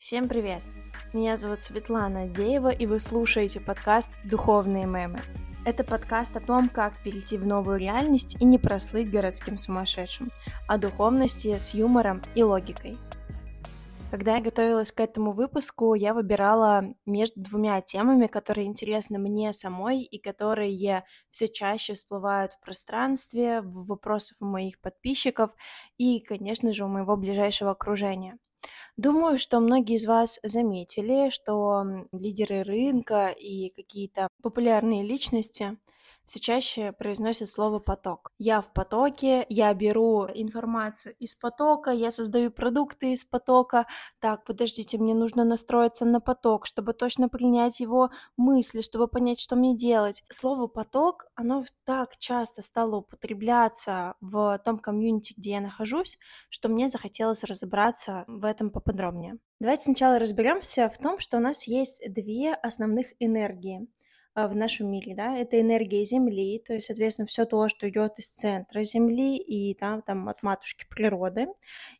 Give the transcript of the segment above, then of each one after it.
Всем привет! Меня зовут Светлана Деева, и вы слушаете подкаст «Духовные мемы». Это подкаст о том, как перейти в новую реальность и не прослыть городским сумасшедшим, о духовности с юмором и логикой. Когда я готовилась к этому выпуску, я выбирала между двумя темами, которые интересны мне самой и которые все чаще всплывают в пространстве, в вопросах у моих подписчиков и, конечно же, у моего ближайшего окружения – Думаю, что многие из вас заметили, что лидеры рынка и какие-то популярные личности все чаще произносят слово поток. Я в потоке, я беру информацию из потока, я создаю продукты из потока. Так, подождите, мне нужно настроиться на поток, чтобы точно принять его мысли, чтобы понять, что мне делать. Слово поток, оно так часто стало употребляться в том комьюнити, где я нахожусь, что мне захотелось разобраться в этом поподробнее. Давайте сначала разберемся в том, что у нас есть две основных энергии. А, в нашем мире, да, это энергия Земли, то есть, соответственно, все то, что идет из центра Земли и там, там от матушки природы,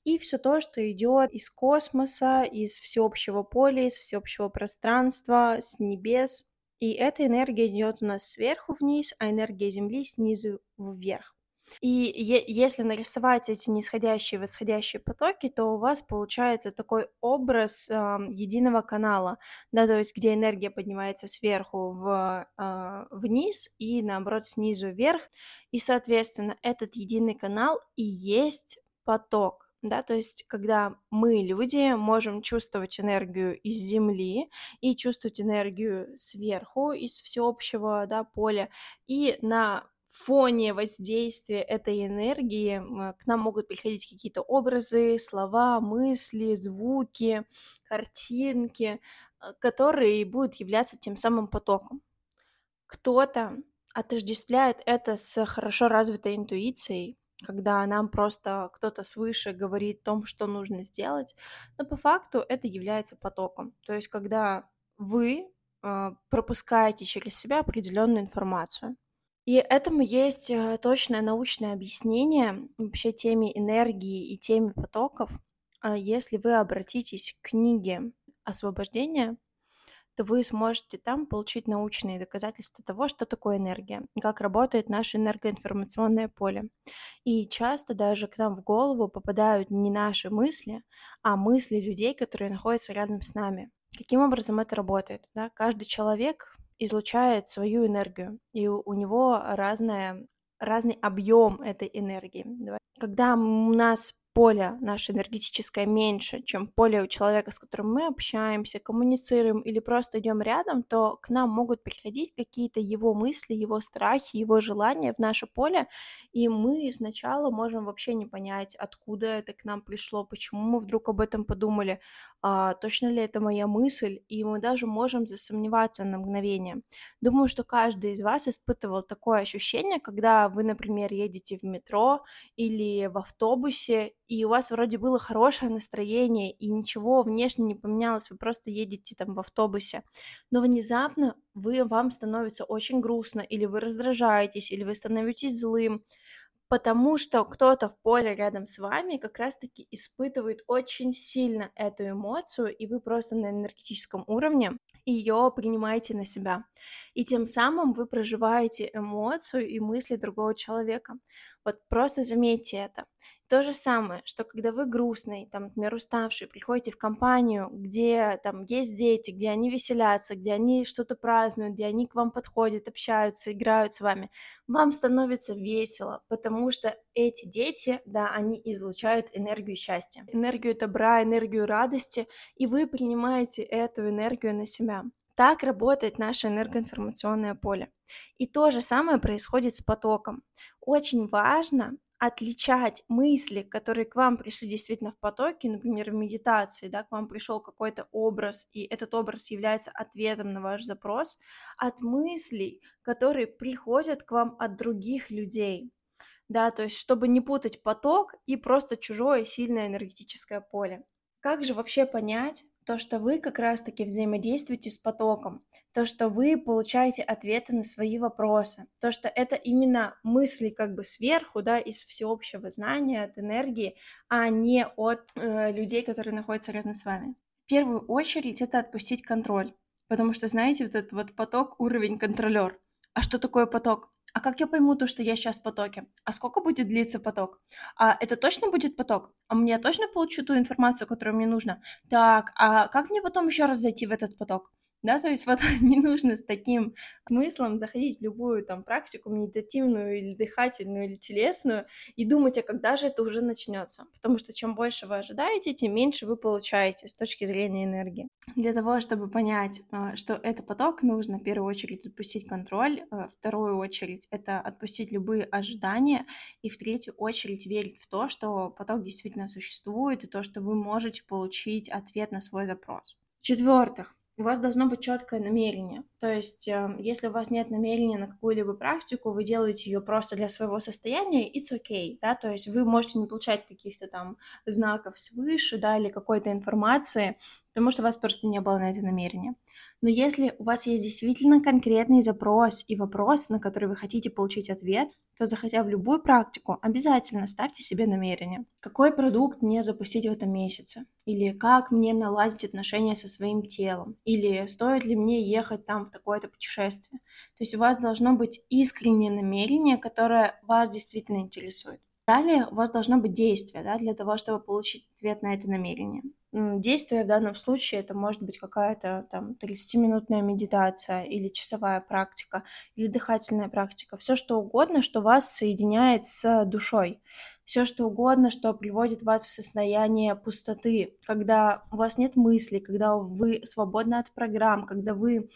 и все то, что идет из космоса, из всеобщего поля, из всеобщего пространства, с небес. И эта энергия идет у нас сверху вниз, а энергия Земли снизу вверх. И если нарисовать эти нисходящие и восходящие потоки, то у вас получается такой образ э, единого канала, да, то есть где энергия поднимается сверху в, э, вниз и наоборот снизу вверх, и соответственно этот единый канал и есть поток. Да, то есть, когда мы, люди, можем чувствовать энергию из Земли и чувствовать энергию сверху, из всеобщего да, поля, и на фоне воздействия этой энергии к нам могут приходить какие-то образы, слова, мысли, звуки, картинки, э, которые будут являться тем самым потоком. Кто-то отождествляет это с хорошо развитой интуицией, когда нам просто кто-то свыше говорит о том, что нужно сделать, но по факту это является потоком. То есть когда вы э, пропускаете через себя определенную информацию. И этому есть э, точное научное объяснение вообще теме энергии и теме потоков. А если вы обратитесь к книге «Освобождение», то вы сможете там получить научные доказательства того, что такое энергия как работает наше энергоинформационное поле. И часто даже к нам в голову попадают не наши мысли, а мысли людей, которые находятся рядом с нами. Каким образом это работает? Да? Каждый человек излучает свою энергию, и у него разная, разный объем этой энергии. Когда у нас поле наше энергетическое меньше, чем поле у человека, с которым мы общаемся, коммуницируем или просто идем рядом, то к нам могут приходить какие-то его мысли, его страхи, его желания в наше поле, и мы сначала можем вообще не понять, откуда это к нам пришло, почему мы вдруг об этом подумали, а, точно ли это моя мысль, и мы даже можем засомневаться на мгновение. Думаю, что каждый из вас испытывал такое ощущение, когда вы, например, едете в метро или в автобусе, и у вас вроде было хорошее настроение, и ничего внешне не поменялось, вы просто едете там в автобусе, но внезапно вы, вам становится очень грустно, или вы раздражаетесь, или вы становитесь злым, потому что кто-то в поле рядом с вами как раз-таки испытывает очень сильно эту эмоцию, и вы просто на энергетическом уровне ее принимаете на себя. И тем самым вы проживаете эмоцию и мысли другого человека. Вот просто заметьте это. То же самое, что когда вы грустный, там, например, уставший, приходите в компанию, где там есть дети, где они веселятся, где они что-то празднуют, где они к вам подходят, общаются, играют с вами, вам становится весело, потому что эти дети, да, они излучают энергию счастья, энергию добра, энергию радости, и вы принимаете эту энергию на себя. Так работает наше энергоинформационное поле. И то же самое происходит с потоком. Очень важно отличать мысли, которые к вам пришли действительно в потоке, например, в медитации, да, к вам пришел какой-то образ, и этот образ является ответом на ваш запрос, от мыслей, которые приходят к вам от других людей, да, то есть чтобы не путать поток и просто чужое сильное энергетическое поле. Как же вообще понять, то, что вы как раз-таки взаимодействуете с потоком, то, что вы получаете ответы на свои вопросы, то, что это именно мысли как бы сверху, да, из всеобщего знания, от энергии, а не от э, людей, которые находятся рядом с вами. первую очередь это отпустить контроль. Потому что, знаете, вот этот вот поток, уровень контролер. А что такое поток? А как я пойму то, что я сейчас в потоке? А сколько будет длиться поток? А это точно будет поток? А мне точно получу ту информацию, которую мне нужно? Так, а как мне потом еще раз зайти в этот поток? Да, то есть вот не нужно с таким смыслом заходить в любую там практику медитативную или дыхательную или телесную и думать, а когда же это уже начнется, потому что чем больше вы ожидаете, тем меньше вы получаете с точки зрения энергии. Для того, чтобы понять, а, что это поток, нужно в первую очередь отпустить контроль, в вторую очередь это отпустить любые ожидания, и в третью очередь верить в то, что поток действительно существует, и то, что вы можете получить ответ на свой запрос. В-четвертых, у вас должно быть четкое намерение. То есть, эм, если у вас нет намерения на какую-либо практику, вы делаете ее просто для своего состояния, it's okay, да, то есть вы можете не получать каких-то там знаков свыше, да, или какой-то информации, потому что у вас просто не было на это намерения. Но если у вас есть действительно конкретный запрос и вопрос, на который вы хотите получить ответ, то заходя в любую практику, обязательно ставьте себе намерение. Какой продукт мне запустить в этом месяце? Или как мне наладить отношения со своим телом? Или стоит ли мне ехать там в такое-то путешествие? То есть у вас должно быть искреннее намерение, которое вас действительно интересует. Далее у вас должно быть действие да, для того, чтобы получить ответ на это намерение. Действие в данном случае это может быть какая-то там 30-минутная медитация или часовая практика, или дыхательная практика, все что угодно, что вас соединяет с душой, все что угодно, что приводит вас в состояние пустоты, когда у вас нет мыслей, когда вы свободны от программ, когда вы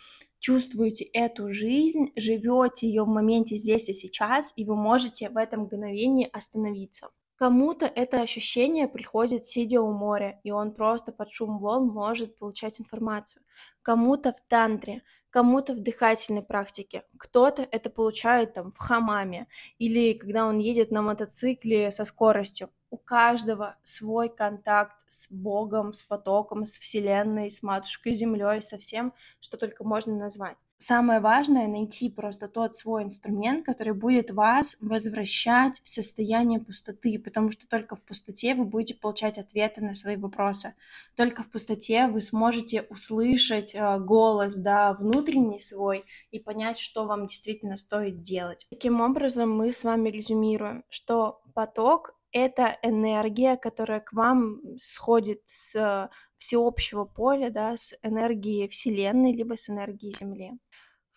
чувствуете эту жизнь, живете ее в моменте здесь и сейчас, и вы можете в этом мгновении остановиться. Кому-то это ощущение приходит сидя у моря, и он просто под шум волн может получать информацию. Кому-то в тантре, кому-то в дыхательной практике, кто-то это получает там в хамаме или когда он едет на мотоцикле со скоростью. У каждого свой контакт с Богом, с потоком, с Вселенной, с Матушкой Землей, со всем, что только можно назвать. Самое важное — найти просто тот свой инструмент, который будет вас возвращать в состояние пустоты, потому что только в пустоте вы будете получать ответы на свои вопросы. Только в пустоте вы сможете услышать э, голос, да, внутренний свой и понять, что вам действительно стоит делать. Таким образом, мы с вами резюмируем, что поток — это энергия, которая к вам сходит с всеобщего поля, да, с энергией Вселенной, либо с энергией Земли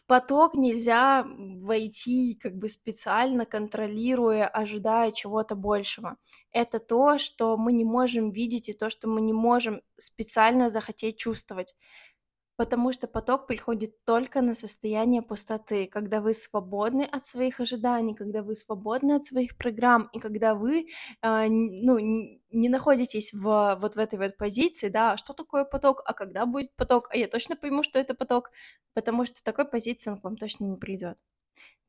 поток нельзя войти как бы специально, контролируя, ожидая чего-то большего. Это то, что мы не можем видеть и то, что мы не можем специально захотеть чувствовать потому что поток приходит только на состояние пустоты, когда вы свободны от своих ожиданий, когда вы свободны от своих программ, и когда вы э, ну, не находитесь в, вот в этой вот позиции, да, а что такое поток, а когда будет поток, а я точно пойму, что это поток, потому что в такой позиции он к вам точно не придет.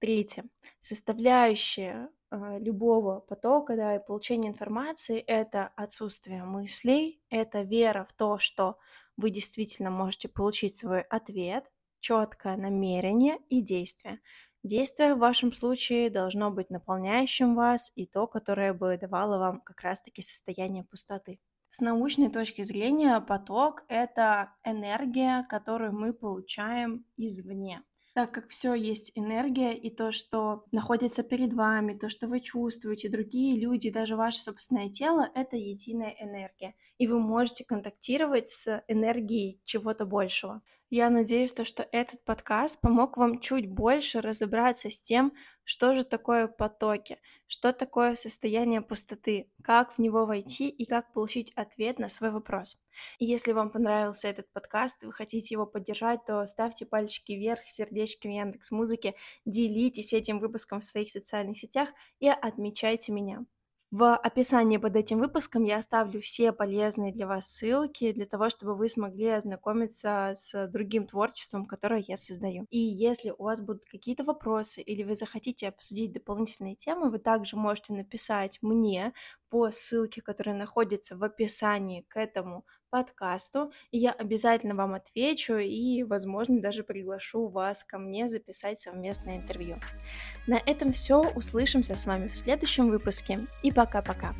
Третье. Составляющая э, любого потока, да, и получения информации — это отсутствие мыслей, это вера в то, что вы действительно можете получить свой ответ, четкое намерение и действие. Действие в вашем случае должно быть наполняющим вас и то, которое бы давало вам как раз-таки состояние пустоты. С научной точки зрения поток — это энергия, которую мы получаем извне так как все есть энергия, и то, что находится перед вами, то, что вы чувствуете, другие люди, даже ваше собственное тело, это единая энергия. И вы можете контактировать с энергией чего-то большего. Я надеюсь, то, что этот подкаст помог вам чуть больше разобраться с тем, что же такое потоки, что такое состояние пустоты, как в него войти и как получить ответ на свой вопрос. И если вам понравился этот подкаст, вы хотите его поддержать, то ставьте пальчики вверх, сердечки в Яндекс Музыке, делитесь этим выпуском в своих социальных сетях и отмечайте меня. В описании под этим выпуском я оставлю все полезные для вас ссылки для того, чтобы вы смогли ознакомиться с другим творчеством, которое я создаю. И если у вас будут какие-то вопросы или вы захотите обсудить дополнительные темы, вы также можете написать мне по ссылке, которая находится в описании к этому подкасту, и я обязательно вам отвечу и, возможно, даже приглашу вас ко мне записать совместное интервью. На этом все, услышимся с вами в следующем выпуске и пока-пока.